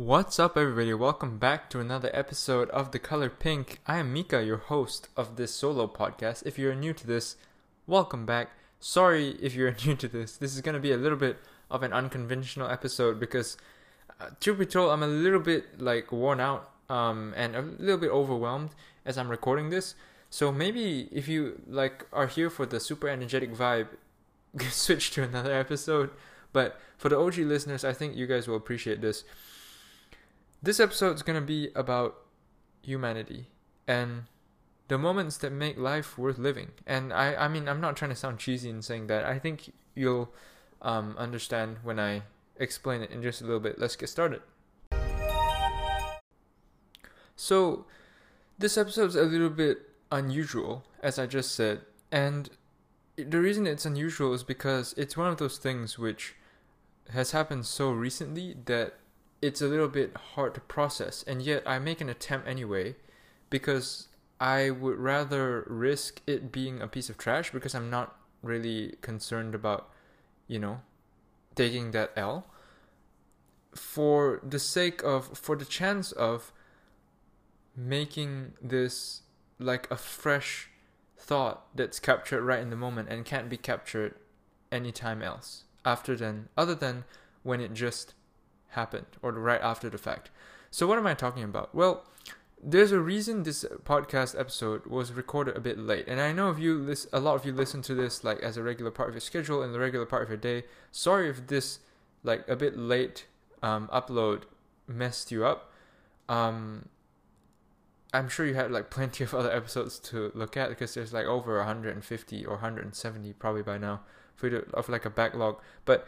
What's up, everybody? Welcome back to another episode of The Color Pink. I am Mika, your host of this solo podcast. If you're new to this, welcome back. Sorry if you're new to this. This is going to be a little bit of an unconventional episode because, uh, truth be told, I'm a little bit like worn out um, and a little bit overwhelmed as I'm recording this. So maybe if you like are here for the super energetic vibe, switch to another episode. But for the OG listeners, I think you guys will appreciate this. This episode is going to be about humanity and the moments that make life worth living. And I, I mean, I'm not trying to sound cheesy in saying that. I think you'll um, understand when I explain it in just a little bit. Let's get started. So, this episode's a little bit unusual, as I just said. And the reason it's unusual is because it's one of those things which has happened so recently that it's a little bit hard to process, and yet I make an attempt anyway because I would rather risk it being a piece of trash because I'm not really concerned about, you know, taking that L. For the sake of, for the chance of making this like a fresh thought that's captured right in the moment and can't be captured anytime else after then, other than when it just happened or right after the fact. So, what am I talking about? Well, there's a reason this podcast episode was recorded a bit late, and I know if you list, a lot of you listen to this like as a regular part of your schedule and the regular part of your day. Sorry if this like a bit late um, upload messed you up. Um, I'm sure you had like plenty of other episodes to look at because there's like over 150 or 170 probably by now for you to, of like a backlog. But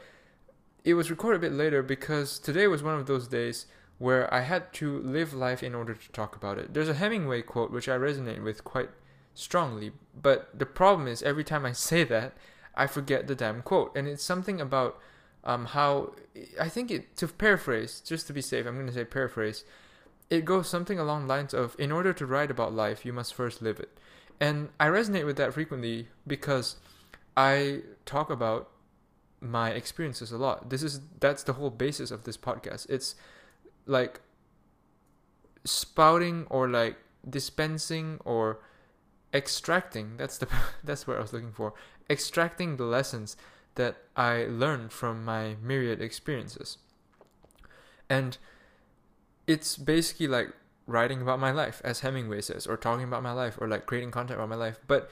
it was recorded a bit later because today was one of those days where I had to live life in order to talk about it. There's a Hemingway quote which I resonate with quite strongly, but the problem is every time I say that, I forget the damn quote, and it's something about um, how I think it to paraphrase, just to be safe, I'm going to say paraphrase. It goes something along lines of, "In order to write about life, you must first live it," and I resonate with that frequently because I talk about my experiences a lot. This is that's the whole basis of this podcast. It's like spouting or like dispensing or extracting. That's the that's what I was looking for. Extracting the lessons that I learned from my myriad experiences. And it's basically like writing about my life, as Hemingway says, or talking about my life, or like creating content about my life. But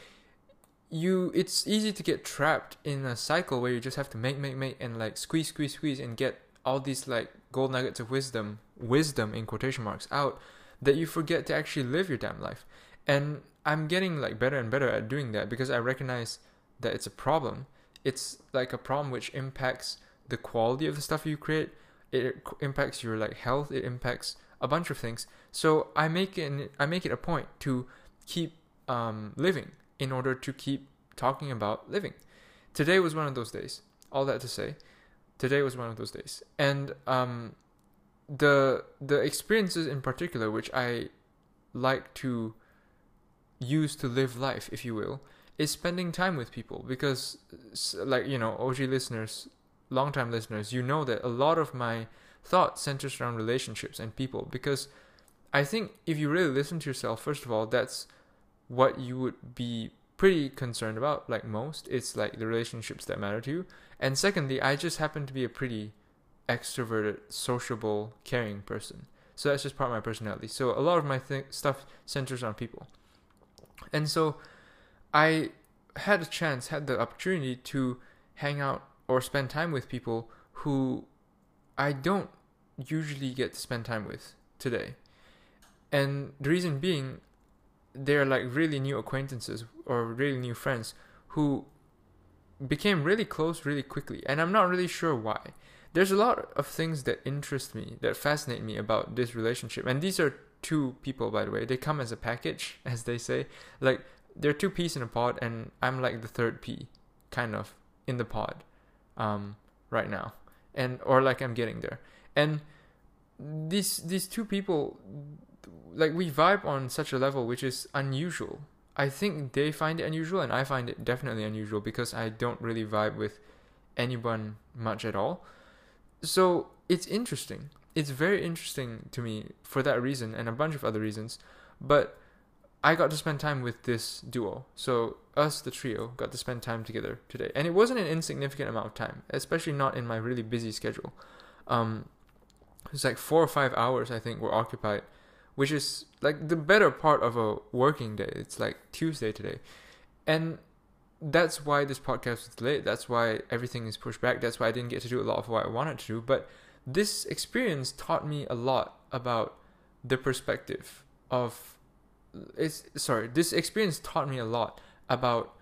you it's easy to get trapped in a cycle where you just have to make make make and like squeeze squeeze squeeze and get all these like gold nuggets of wisdom wisdom in quotation marks out that you forget to actually live your damn life. And i'm getting like better and better at doing that because i recognize that it's a problem. It's like a problem which impacts the quality of the stuff you create. It impacts your like health. It impacts a bunch of things. So i make it i make it a point to keep um, living in order to keep talking about living. Today was one of those days. All that to say, today was one of those days, and um, the the experiences in particular, which I like to use to live life, if you will, is spending time with people because, like you know, OG listeners, long time listeners, you know that a lot of my thought centers around relationships and people because I think if you really listen to yourself, first of all, that's what you would be pretty concerned about, like most. It's like the relationships that matter to you. And secondly, I just happen to be a pretty extroverted, sociable, caring person. So that's just part of my personality. So a lot of my th- stuff centers on people. And so I had a chance, had the opportunity to hang out or spend time with people who I don't usually get to spend time with today. And the reason being, they're like really new acquaintances or really new friends who became really close really quickly and i'm not really sure why. There's a lot of things that interest me that fascinate me about this relationship and these are two people by the way. They come as a package as they say. Like there are two peas in a pod and i'm like the third pea kind of in the pod um right now. And or like i'm getting there. And these these two people like we vibe on such a level which is unusual. I think they find it unusual and I find it definitely unusual because I don't really vibe with anyone much at all. So it's interesting it's very interesting to me for that reason and a bunch of other reasons. But I got to spend time with this duo. So us, the trio, got to spend time together today, and it wasn't an insignificant amount of time, especially not in my really busy schedule. Um, it's like four or five hours I think were occupied, which is like the better part of a working day. It's like Tuesday today, and that's why this podcast was late. That's why everything is pushed back. That's why I didn't get to do a lot of what I wanted to do. But this experience taught me a lot about the perspective of it's sorry this experience taught me a lot about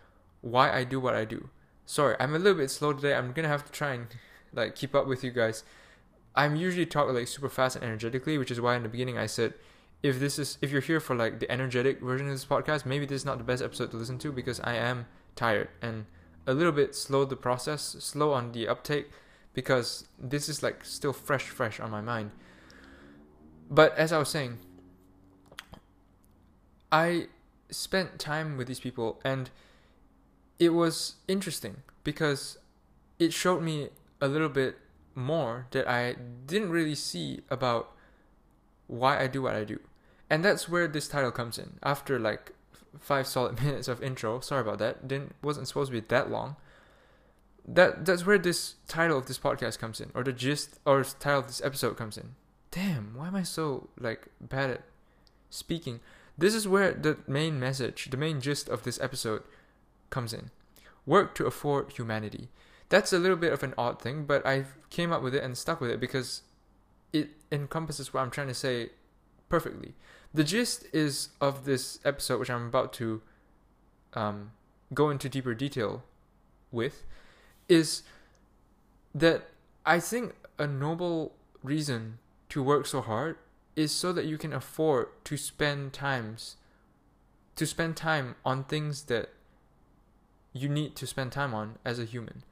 why i do what i do sorry i'm a little bit slow today i'm gonna have to try and like keep up with you guys i'm usually talk like super fast and energetically which is why in the beginning i said if this is if you're here for like the energetic version of this podcast maybe this is not the best episode to listen to because i am tired and a little bit slow the process slow on the uptake because this is like still fresh fresh on my mind. But as i was saying I spent time with these people and it was interesting because it showed me a little bit more that I didn't really see about why I do what I do. And that's where this title comes in. After like five solid minutes of intro, sorry about that. Didn't wasn't supposed to be that long. That that's where this title of this podcast comes in, or the gist or title of this episode comes in. Damn, why am I so like bad at speaking? This is where the main message, the main gist of this episode comes in. Work to afford humanity. That's a little bit of an odd thing, but I came up with it and stuck with it because it encompasses what I'm trying to say perfectly. The gist is of this episode, which I'm about to um, go into deeper detail with, is that I think a noble reason to work so hard is so that you can afford to spend times to spend time on things that you need to spend time on as a human.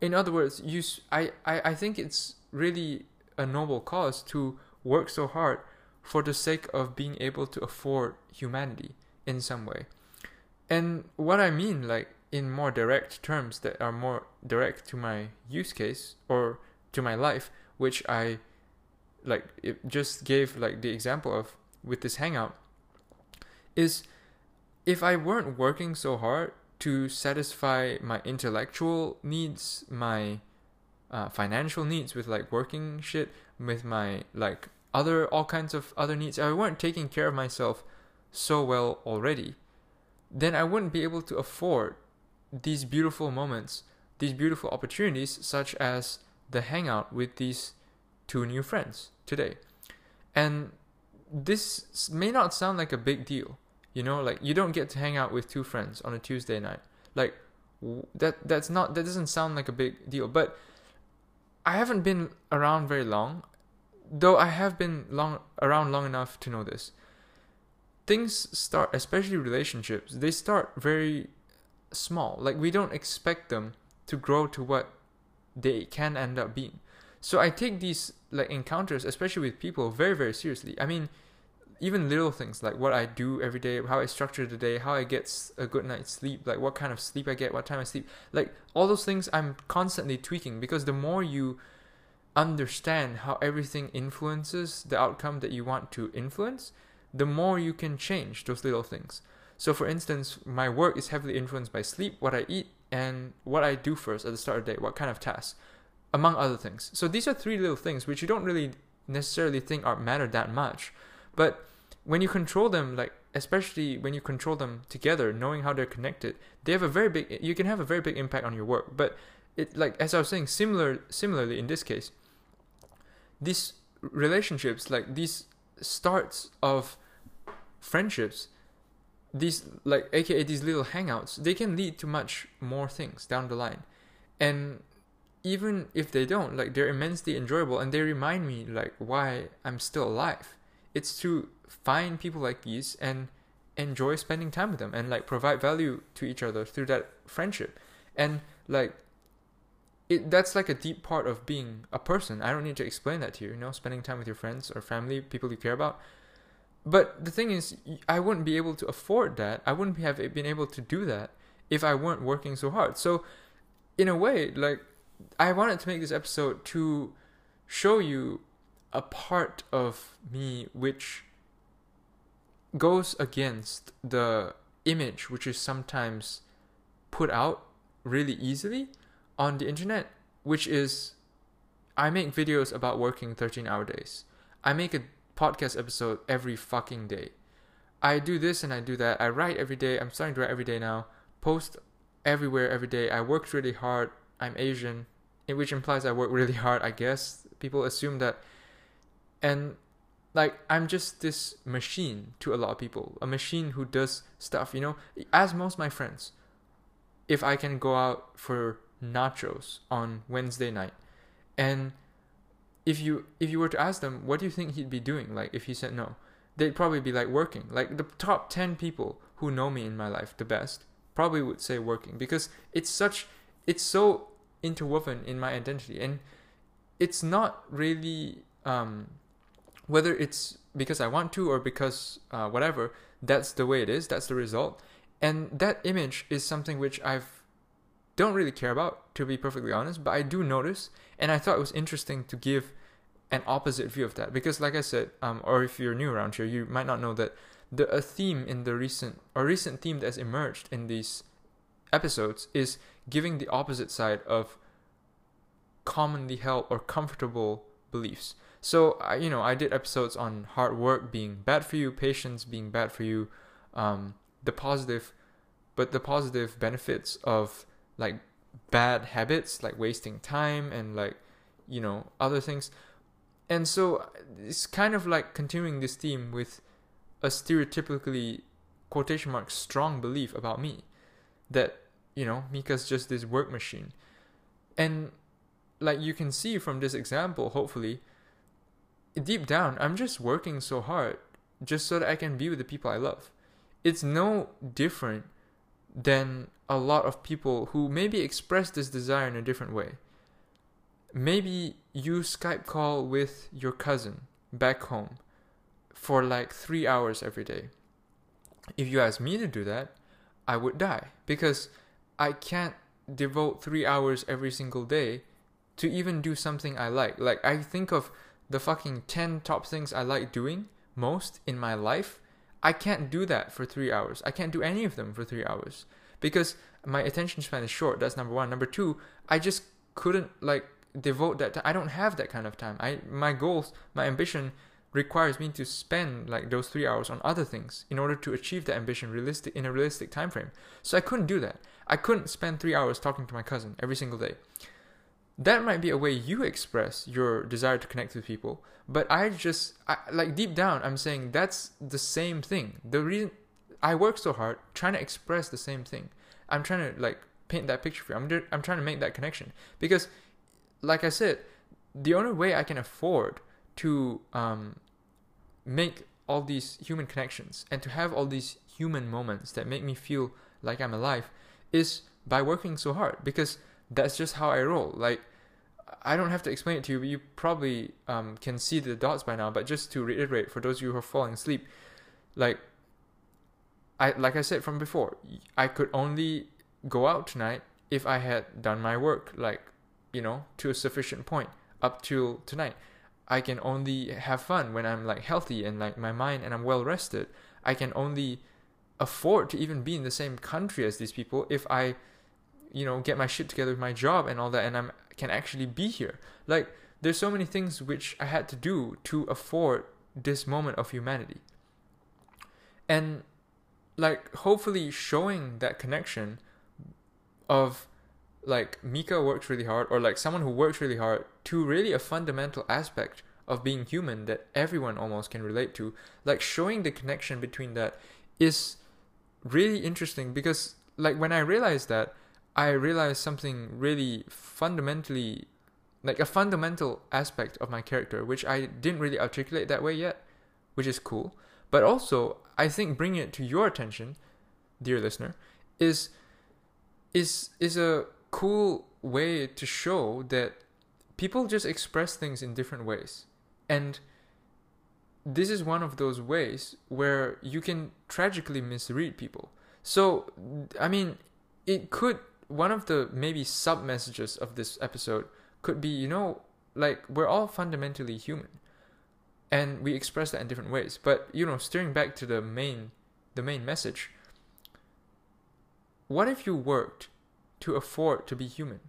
In other words, you I, I, I think it's really a noble cause to work so hard for the sake of being able to afford humanity in some way. And what I mean, like in more direct terms that are more direct to my use case or to my life, which I like it just gave like the example of with this hangout is if I weren't working so hard to satisfy my intellectual needs, my uh, financial needs with like working shit, with my like other all kinds of other needs, I weren't taking care of myself so well already, then I wouldn't be able to afford these beautiful moments, these beautiful opportunities, such as the hangout with these two new friends today. And this may not sound like a big deal, you know, like you don't get to hang out with two friends on a Tuesday night. Like that that's not that doesn't sound like a big deal, but I haven't been around very long, though I have been long around long enough to know this. Things start, especially relationships, they start very small. Like we don't expect them to grow to what they can end up being. So I take these like encounters, especially with people, very very seriously. I mean, even little things like what I do every day, how I structure the day, how I get a good night's sleep, like what kind of sleep I get, what time I sleep, like all those things I'm constantly tweaking because the more you understand how everything influences the outcome that you want to influence, the more you can change those little things. So, for instance, my work is heavily influenced by sleep, what I eat, and what I do first at the start of the day, what kind of tasks among other things. So these are three little things which you don't really necessarily think are matter that much, but when you control them, like especially when you control them together, knowing how they're connected, they have a very big. You can have a very big impact on your work. But it like as I was saying, similar similarly in this case, these relationships, like these starts of friendships, these like aka these little hangouts, they can lead to much more things down the line, and even if they don't, like they're immensely enjoyable and they remind me like why I'm still alive. It's to find people like these and enjoy spending time with them and like provide value to each other through that friendship. And like it that's like a deep part of being a person. I don't need to explain that to you, you know, spending time with your friends or family, people you care about. But the thing is, I wouldn't be able to afford that. I wouldn't have eh, been able to do that if I weren't working so hard. So, in a way, like I wanted to make this episode to show you a part of me which goes against the image which is sometimes put out really easily on the internet, which is I make videos about working 13 hour days. I make a podcast episode every fucking day. I do this and I do that. I write every day. I'm starting to write every day now. Post everywhere every day. I worked really hard. I'm Asian, which implies I work really hard, I guess. People assume that. And like I'm just this machine to a lot of people, a machine who does stuff, you know. As most my friends, if I can go out for nachos on Wednesday night, and if you if you were to ask them what do you think he'd be doing, like if he said no, they'd probably be like working. Like the top ten people who know me in my life the best probably would say working because it's such it's so interwoven in my identity and it's not really um, whether it's because I want to or because uh, whatever, that's the way it is, that's the result. And that image is something which I've don't really care about, to be perfectly honest, but I do notice, and I thought it was interesting to give an opposite view of that because, like I said, um, or if you're new around here, you might not know that the a theme in the recent or recent theme that's emerged in these episodes is giving the opposite side of commonly held or comfortable beliefs. So I, you know, I did episodes on hard work being bad for you, patience being bad for you, um, the positive, but the positive benefits of like bad habits like wasting time and like you know other things. And so it's kind of like continuing this theme with a stereotypically quotation mark strong belief about me that you know Mika's just this work machine, and like you can see from this example, hopefully deep down, I'm just working so hard just so that I can be with the people I love. It's no different than a lot of people who maybe express this desire in a different way. Maybe you Skype call with your cousin back home for like three hours every day. If you ask me to do that, I would die because I can't devote three hours every single day to even do something I like. Like, I think of the fucking 10 top things I like doing most in my life, I can't do that for three hours. I can't do any of them for three hours because my attention span is short. That's number one. Number two, I just couldn't like devote that. I don't have that kind of time. I my goals, my ambition requires me to spend like those three hours on other things in order to achieve that ambition realistic in a realistic time frame. So I couldn't do that. I couldn't spend three hours talking to my cousin every single day that might be a way you express your desire to connect with people but i just I, like deep down i'm saying that's the same thing. The reason i work so hard trying to express the same thing. I'm trying to like paint that picture for you. I'm, I'm trying to make that connection. Because like i said the only way i can afford to um, make all these human connections and to have all these human moments that make me feel like i'm alive is by working so hard. Because that's just how I roll. Like, I don't have to explain it to you, but you probably um, can see the dots by now. But just to reiterate, for those of you who are falling asleep, like I like I said from before, I could only go out tonight if I had done my work, like you know, to a sufficient point up till tonight. I can only have fun when I'm like healthy and like my mind and I'm well rested. I can only afford to even be in the same country as these people if I you know get my shit together with my job and all that and i can actually be here. Like there's so many things which i had to do to afford this moment of humanity. And like hopefully showing that connection of like Mika works really hard or like someone who works really hard to really a fundamental aspect of being human that everyone almost can relate to like showing the connection between that is really interesting because like when i realized that I realized something really fundamentally, like a fundamental aspect of my character, which I didn't really articulate that way yet, which is cool. But also, I think bringing it to your attention, dear listener, is is is a cool way to show that people just express things in different ways, and this is one of those ways where you can tragically misread people. So, I mean, it could one of the maybe sub messages of this episode could be you know like we're all fundamentally human and we express that in different ways. But you know, steering back to the main the main message. What if you worked to afford to be human?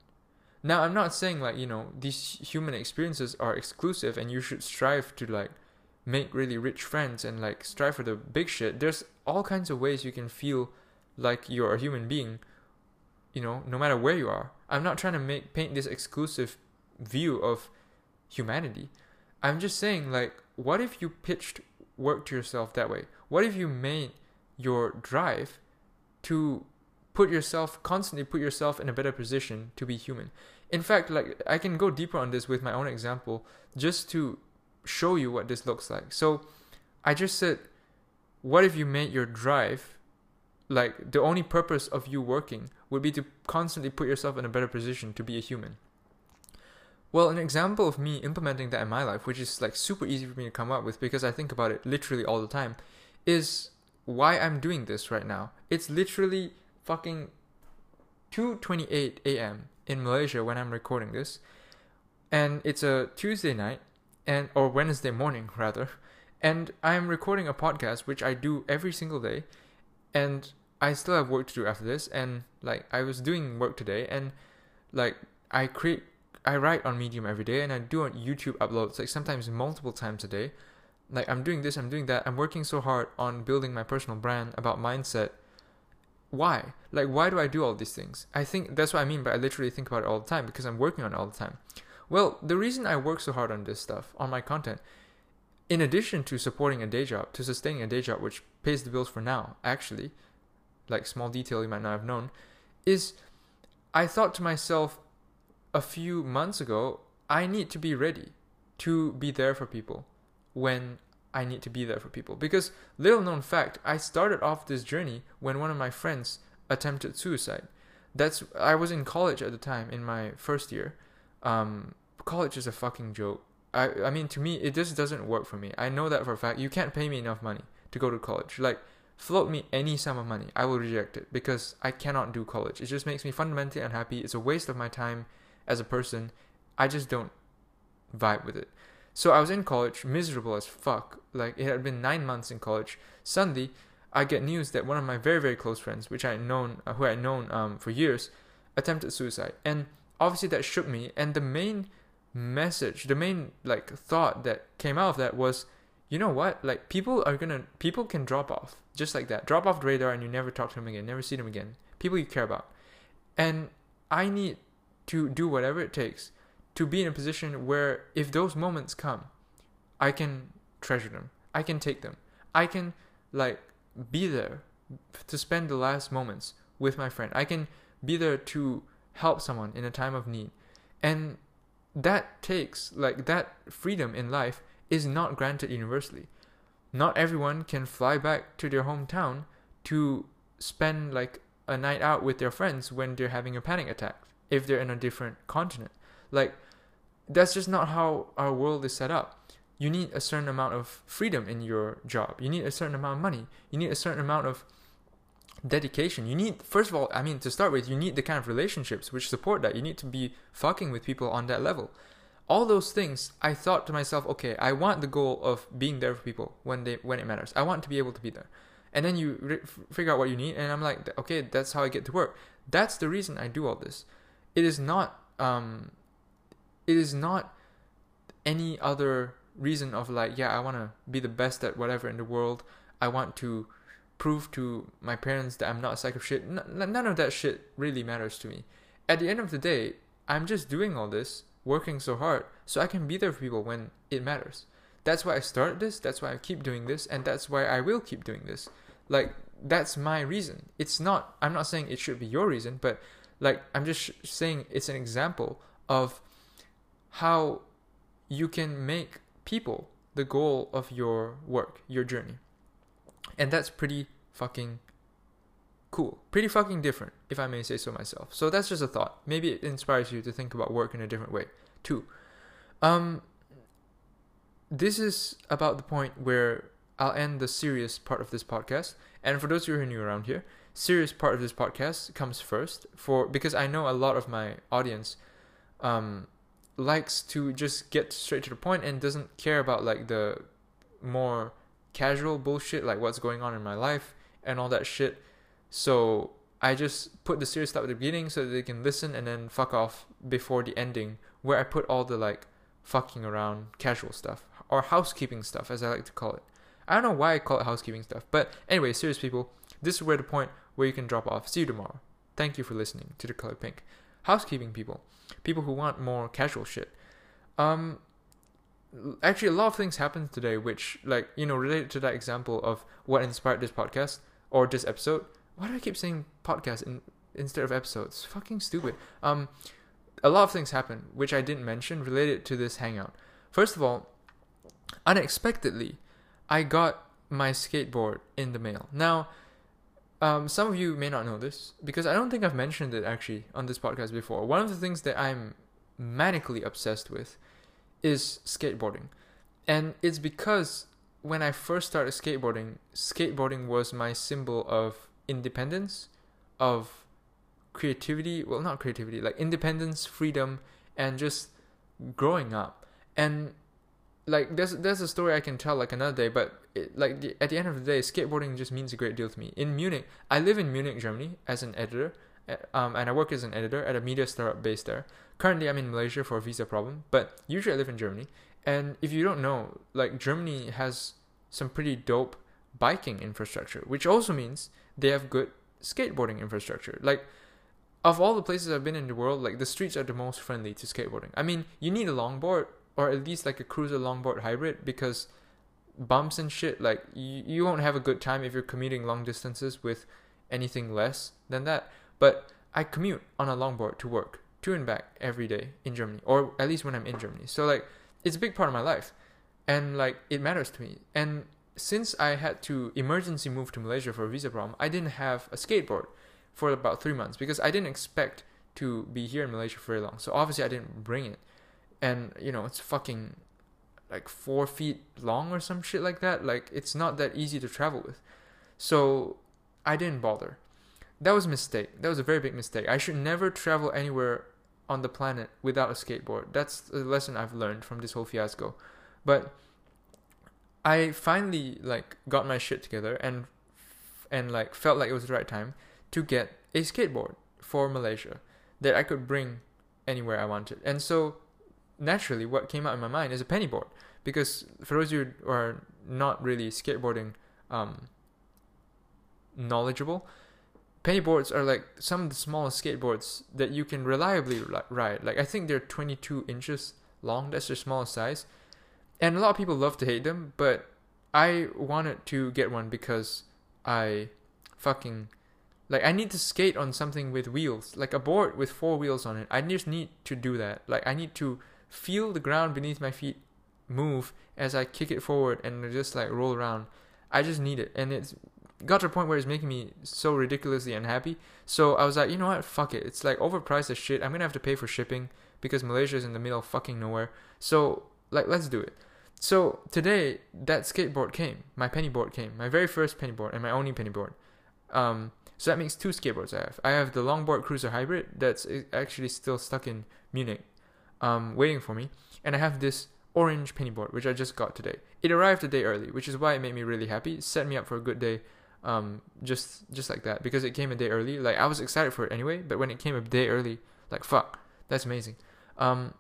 Now, I'm not saying like, you know, these human experiences are exclusive and you should strive to like make really rich friends and like strive for the big shit. There's all kinds of ways you can feel like you're a human being, you know, no matter where you are. I'm not trying to make paint this exclusive view of humanity. I'm just saying like what if you pitched work to yourself that way? What if you made your drive to put yourself constantly put yourself in a better position to be human? In fact, like I can go deeper on this with my own example just to show you what this looks like. So I just said what if you made your drive like the only purpose of you working would be to constantly put yourself in a better position to be a human well, an example of me implementing that in my life, which is like super easy for me to come up with because I think about it literally all the time, is why I'm doing this right now. It's literally fucking 2:28 a.m. in Malaysia when I'm recording this, and it's a Tuesday night, and or Wednesday morning rather, and I'm recording a podcast which I do every single day, and I still have work to do after this, and like I was doing work today, and like I create I write on Medium every day and I do on YouTube uploads like sometimes multiple times a day. Like I'm doing this, I'm doing that. I'm working so hard on building my personal brand about mindset. Why? Like why do I do all these things? I think that's what I mean but I literally think about it all the time because I'm working on it all the time. Well, the reason I work so hard on this stuff, on my content, in addition to supporting a day job, to sustaining a day job which pays the bills for now, actually, like small detail you might not have known, is I thought to myself, a few months ago, I need to be ready to be there for people when I need to be there for people. Because, little known fact, I started off this journey when one of my friends attempted suicide. That's I was in college at the time in my first year. Um, college is a fucking joke. I I mean to me it just doesn't work for me. I know that for a fact. You can't pay me enough money to go to college. Like float me any sum of money, I will reject it because I cannot do college. It just makes me fundamentally unhappy. It's a waste of my time as a person, I just don't vibe with it. So I was in college, miserable as fuck. Like it had been nine months in college. Suddenly, I get news that one of my very very close friends, which I had known, uh, who I had known um, for years, attempted suicide, and obviously that shook me. And the main message, the main like thought that came out of that was, you know what? Like people are gonna, people can drop off just like that, drop off the radar, and you never talk to them again, never see them again. People you care about, and I need to do whatever it takes to be in a position where if those moments come, I can treasure them. I can take them. I can like be there to spend the last moments with my friend. I can be there to help someone in a time of need. And that takes like that freedom in life is not granted universally. Not everyone can fly back to their hometown to spend like a night out with their friends when they're having a panic attack if they're in a different continent. Like that's just not how our world is set up. You need a certain amount of freedom in your job. You need a certain amount of money. You need a certain amount of dedication. You need first of all, I mean to start with, you need the kind of relationships which support that. You need to be fucking with people on that level. All those things, I thought to myself, okay, I want the goal of being there for people when they when it matters. I want to be able to be there. And then you re- figure out what you need and I'm like, okay, that's how I get to work. That's the reason I do all this it is not um it is not any other reason of like yeah i want to be the best at whatever in the world i want to prove to my parents that i'm not a sack of shit N- none of that shit really matters to me at the end of the day i'm just doing all this working so hard so i can be there for people when it matters. That's why i started this that's why i keep doing this and that's why i will keep doing this. Like that's my reason. It's not i'm not saying it should be your reason but like i'm just saying it's an example of how you can make people the goal of your work your journey. And that's pretty fucking cool. Pretty fucking different if i may say so myself. So that's just a thought. Maybe it inspires you to think about work in a different way too. Um this is about the point where i'll end the serious part of this podcast. And for those of you who are new around here serious part of this podcast comes first for because I know a lot of my audience um, likes to just get straight to the point and doesn't care about like the more casual bullshit like what's going on in my life and all that shit. So I just put the serious stuff at the beginning so that they can listen and then fuck off before the ending where I put all the like fucking around casual stuff or housekeeping stuff as I like to call it. I don't know why I call it housekeeping stuff, but anyway, serious people, this is where the point where you can drop off. See you tomorrow. Thank you for listening to the color pink. Housekeeping people, people who want more casual shit. Um, actually, a lot of things happened today, which like you know related to that example of what inspired this podcast or this episode. Why do I keep saying podcast in, instead of episodes? Fucking stupid. Um, a lot of things happened which I didn't mention related to this hangout. First of all, unexpectedly, I got my skateboard in the mail. Now, um, some of you may not know this because I don't think I've mentioned it actually on this podcast before. One of the things that I'm manically obsessed with is skateboarding. And it's because when I first started skateboarding, skateboarding was my symbol of independence, of creativity. Well, not creativity, like independence, freedom, and just growing up. And like there's there's a story I can tell like another day, but it, like the, at the end of the day, skateboarding just means a great deal to me. In Munich, I live in Munich, Germany, as an editor, um, and I work as an editor at a media startup based there. Currently, I'm in Malaysia for a visa problem, but usually I live in Germany. And if you don't know, like Germany has some pretty dope biking infrastructure, which also means they have good skateboarding infrastructure. Like of all the places I've been in the world, like the streets are the most friendly to skateboarding. I mean, you need a longboard or at least like a cruiser longboard hybrid because bumps and shit like you, you won't have a good time if you're commuting long distances with anything less than that but i commute on a longboard to work to and back every day in germany or at least when i'm in germany so like it's a big part of my life and like it matters to me and since i had to emergency move to malaysia for a visa problem i didn't have a skateboard for about three months because i didn't expect to be here in malaysia for very long so obviously i didn't bring it and you know it's fucking like four feet long or some shit like that. Like it's not that easy to travel with. So I didn't bother. That was a mistake. That was a very big mistake. I should never travel anywhere on the planet without a skateboard. That's a lesson I've learned from this whole fiasco. But I finally like got my shit together and and like felt like it was the right time to get a skateboard for Malaysia that I could bring anywhere I wanted. And so naturally what came out in my mind is a penny board because for those who are not really skateboarding um, knowledgeable penny boards are like some of the smallest skateboards that you can reliably ride. Like i think they're 22 inches long. That's their smallest size and a lot of people love to hate them but i wanted to get one because i fucking like i need to skate on something with wheels like a board with four wheels on it i just need to do that like i need to feel the ground beneath my feet move as I kick it forward and just like roll around. I just need it, and it's got to a point where it's making me so ridiculously unhappy. So I was like, you know what, fuck it. It's like overpriced as shit. I'm gonna have to pay for shipping because Malaysia is in the middle of fucking nowhere. So like, let's do it. So today that skateboard came, my penny board came, my very first penny board and my only penny board. Um, so that makes two skateboards I have. I have the longboard cruiser hybrid that's actually still stuck in Munich um, waiting for me, and I have this orange penny board which I just got today. It arrived a day early, which is why it made me really happy. It set me up for a good day, um, just just like that because it came a day early. Like I was excited for it anyway, but when it came a day early, like fuck, that's amazing. Um,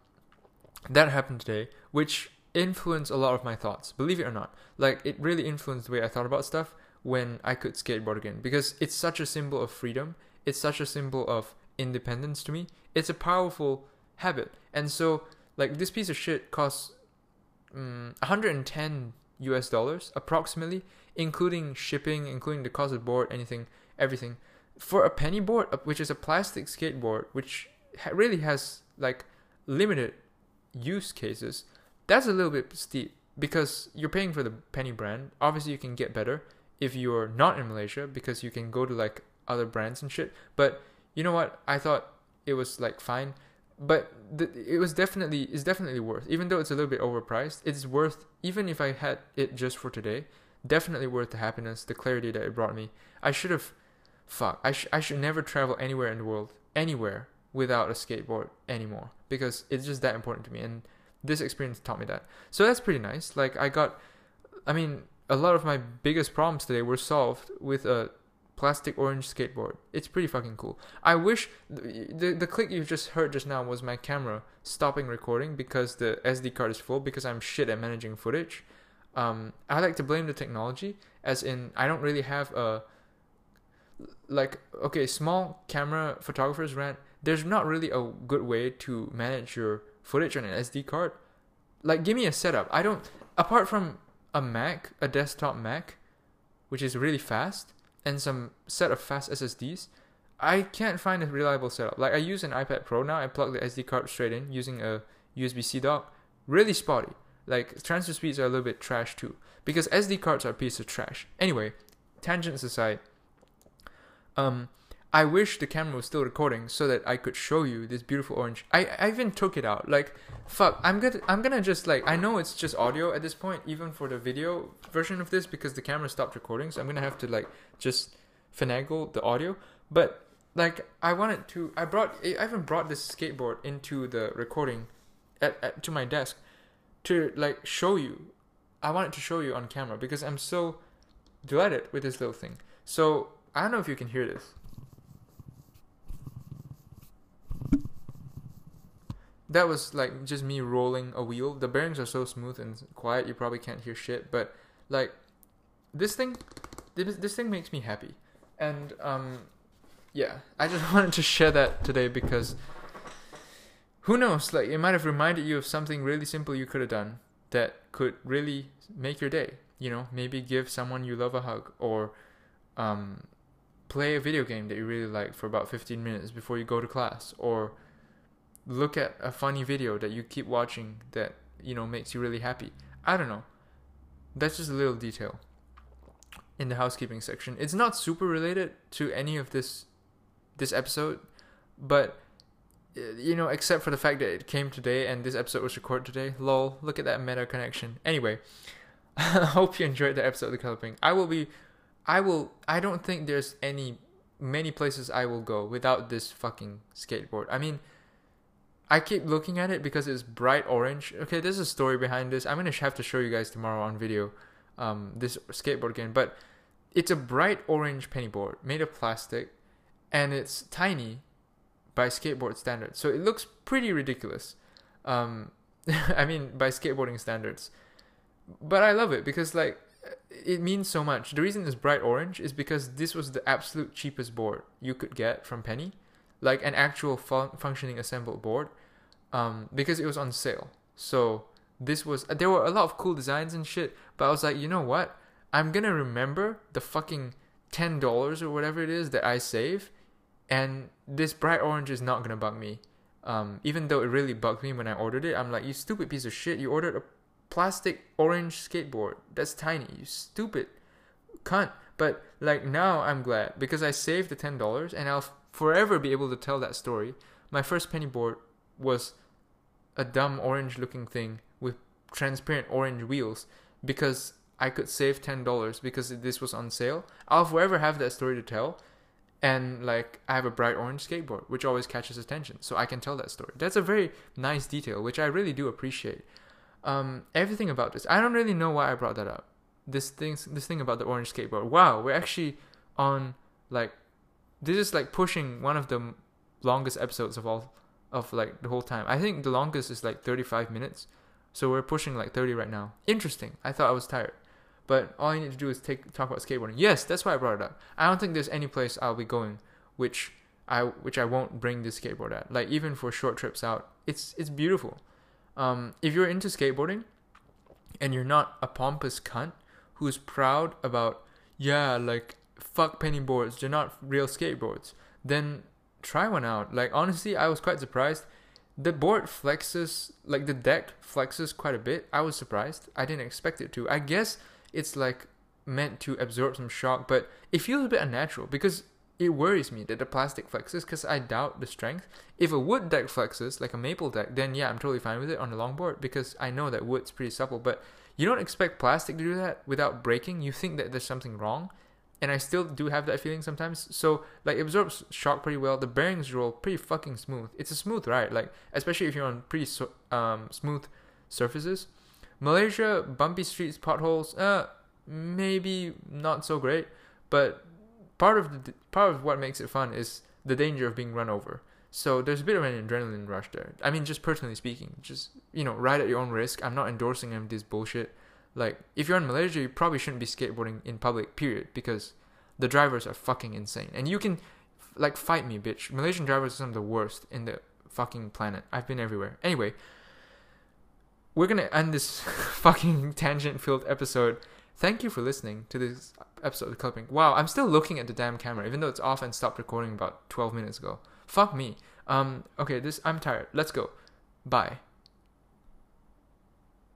that happened today, which influenced a lot of my thoughts. Believe it or not, like it really influenced the way I thought about stuff when I could skateboard again because it's such a symbol of freedom. It's such a symbol of independence to me. It's a powerful habit. And so, like, this piece of shit costs um, 110 US dollars approximately, including shipping, including the cost of board, anything, everything. For a penny board, which is a plastic skateboard, which really has like limited use cases, that's a little bit steep because you're paying for the penny brand. Obviously, you can get better if you're not in Malaysia because you can go to like other brands and shit. But you know what? I thought it was like fine but it was definitely it's definitely worth even though it's a little bit overpriced it's worth even if i had it just for today definitely worth the happiness the clarity that it brought me i should have fuck i, sh- I should never travel anywhere in the world anywhere without a skateboard anymore because it's just that important to me and this experience taught me that so that's pretty nice like i got I mean, a lot of my biggest problems today were solved with a plastic orange skateboard. It's pretty fucking cool. I wish the, the the click you just heard just now was my camera stopping recording because the SD card is full because I'm shit at managing footage. Um, I like to blame the technology, as in I don't really have a like okay small camera photographers rant. There's not really a good way to manage your footage on an SD card. Like give me a setup. I don't apart from a Mac, a desktop Mac, which is really fast and some set of fast SSDs, I can't find a reliable setup. Like I use an iPad Pro now, I plug the SD card straight in using a USB-C dock. Really spotty. Like transfer speeds are a little bit trash too, because SD cards are a piece of trash. Anyway, tangents aside, um, I wish the camera was still recording so that I could show you this beautiful orange. I, I even took it out. Like, fuck, I'm gonna I'm gonna just like I know it's just audio at this point, even for the video version of this because the camera stopped recording. So I'm gonna have to like just finagle the audio. But like I wanted to, I brought I even brought this skateboard into the recording at, at to my desk to like show you. I wanted to show you on camera because I'm so delighted with this little thing. So I don't know if you can hear this. That was like just me rolling a wheel. The bearings are so smooth and quiet, you probably can't hear shit. But like this thing, this, this thing makes me happy, and um, yeah, I just wanted to share that today because who knows? Like it might have reminded you of something really simple you could have done that could really make your day. You know, maybe give someone you love a hug or um, play a video game that you really like for about 15 minutes before you go to class or look at a funny video that you keep watching that you know makes you really happy. I don't know. That's just a little detail in the housekeeping section. It's not super related to any of this this episode, but uh, you know, except for the fact that it came today and this episode was recorded today. Lol, look at that meta connection. Anyway, I hope you enjoyed the episode of the Color I will be I will I don't think there's any many places I will go without this fucking skateboard. I mean, I keep looking at it because it's bright orange. Okay, there's a story behind this. I'm gonna have to show you guys tomorrow on video. Um, this skateboard again, but it's a bright orange penny board made of plastic, and it's tiny by skateboard standards. So it looks pretty ridiculous. Um, I mean, by skateboarding standards. But I love it because like it means so much. The reason it's bright orange is because this was the absolute cheapest board you could get from Penny like an actual fun- functioning assembled board um, because it was on sale. So this was there were a lot of cool designs and shit, but I was like, you know what? I'm gonna remember the fucking ten dollars or whatever it is that I save, and this bright orange is not gonna bug me. Um, even though it really bugged me when I ordered it, I'm like, you stupid piece of shit! You ordered a plastic orange skateboard that's tiny. You stupid cunt. But like now, I'm glad because I saved the ten dollars, and I'll forever be able to tell that story. My first penny board was a dumb orange looking thing with transparent orange wheels because I could save ten dollars because this was on sale. I'll forever have that story to tell. And like I have a bright orange skateboard, which always catches attention, so I can tell that story. That's a very nice detail, which I really do appreciate. Um, everything about this, I don't really know why I brought that up. This thing, this thing about the orange skateboard. Wow, we're actually on like this is like pushing one of the longest episodes of all of like the whole time. I think the longest is like 35 minutes. So we're pushing like 30 right now. Interesting. I thought I was tired. But all I need to do is take talk about skateboarding. Yes, that's why I brought it up. I don't think there's any place I'll be going which I which I won't bring this skateboard at. Like even for short trips out, it's it's beautiful. Um, if you're into skateboarding and you're not a pompous cunt who's proud about yeah, like fuck penny boards, they're not real skateboards, then try one out. Like honestly, I was quite surprised. The board flexes, like the deck flexes quite a bit. I was surprised. I didn't expect it to. I guess it's like meant to absorb some shock, but it feels a bit unnatural because it worries me that the plastic flexes because I doubt the strength. If a wood deck flexes, like a maple deck, then yeah, I'm totally fine with it on the longboard because I know that wood's pretty supple. But you don't expect plastic to do that without breaking. You think that there's something wrong and I still do have that feeling sometimes. So like it absorbs shock pretty well. The bearings roll pretty fucking smooth. It's a smooth ride, like especially if you're on pretty so, um, smooth surfaces. Malaysia, bumpy streets, potholes, uh, maybe not so great, but part of the part of what makes it fun is the danger of being run over. So there's a bit of an adrenaline rush there. I mean, just personally speaking, just you know, ride at your own risk. I'm not endorsing any of this bullshit. Like, if you're in Malaysia, you probably shouldn't be skateboarding in public. Period, because the drivers are fucking insane, and you can like fight me, bitch. Malaysian drivers are some of the worst in the fucking planet. I've been everywhere. Anyway, we're gonna end this fucking tangent-filled episode. Thank you for listening to this episode of Clipping. Wow, I'm still looking at the damn camera, even though it's off and stopped recording about 12 minutes ago. Fuck me. Um, okay, this I'm tired. Let's go. Bye.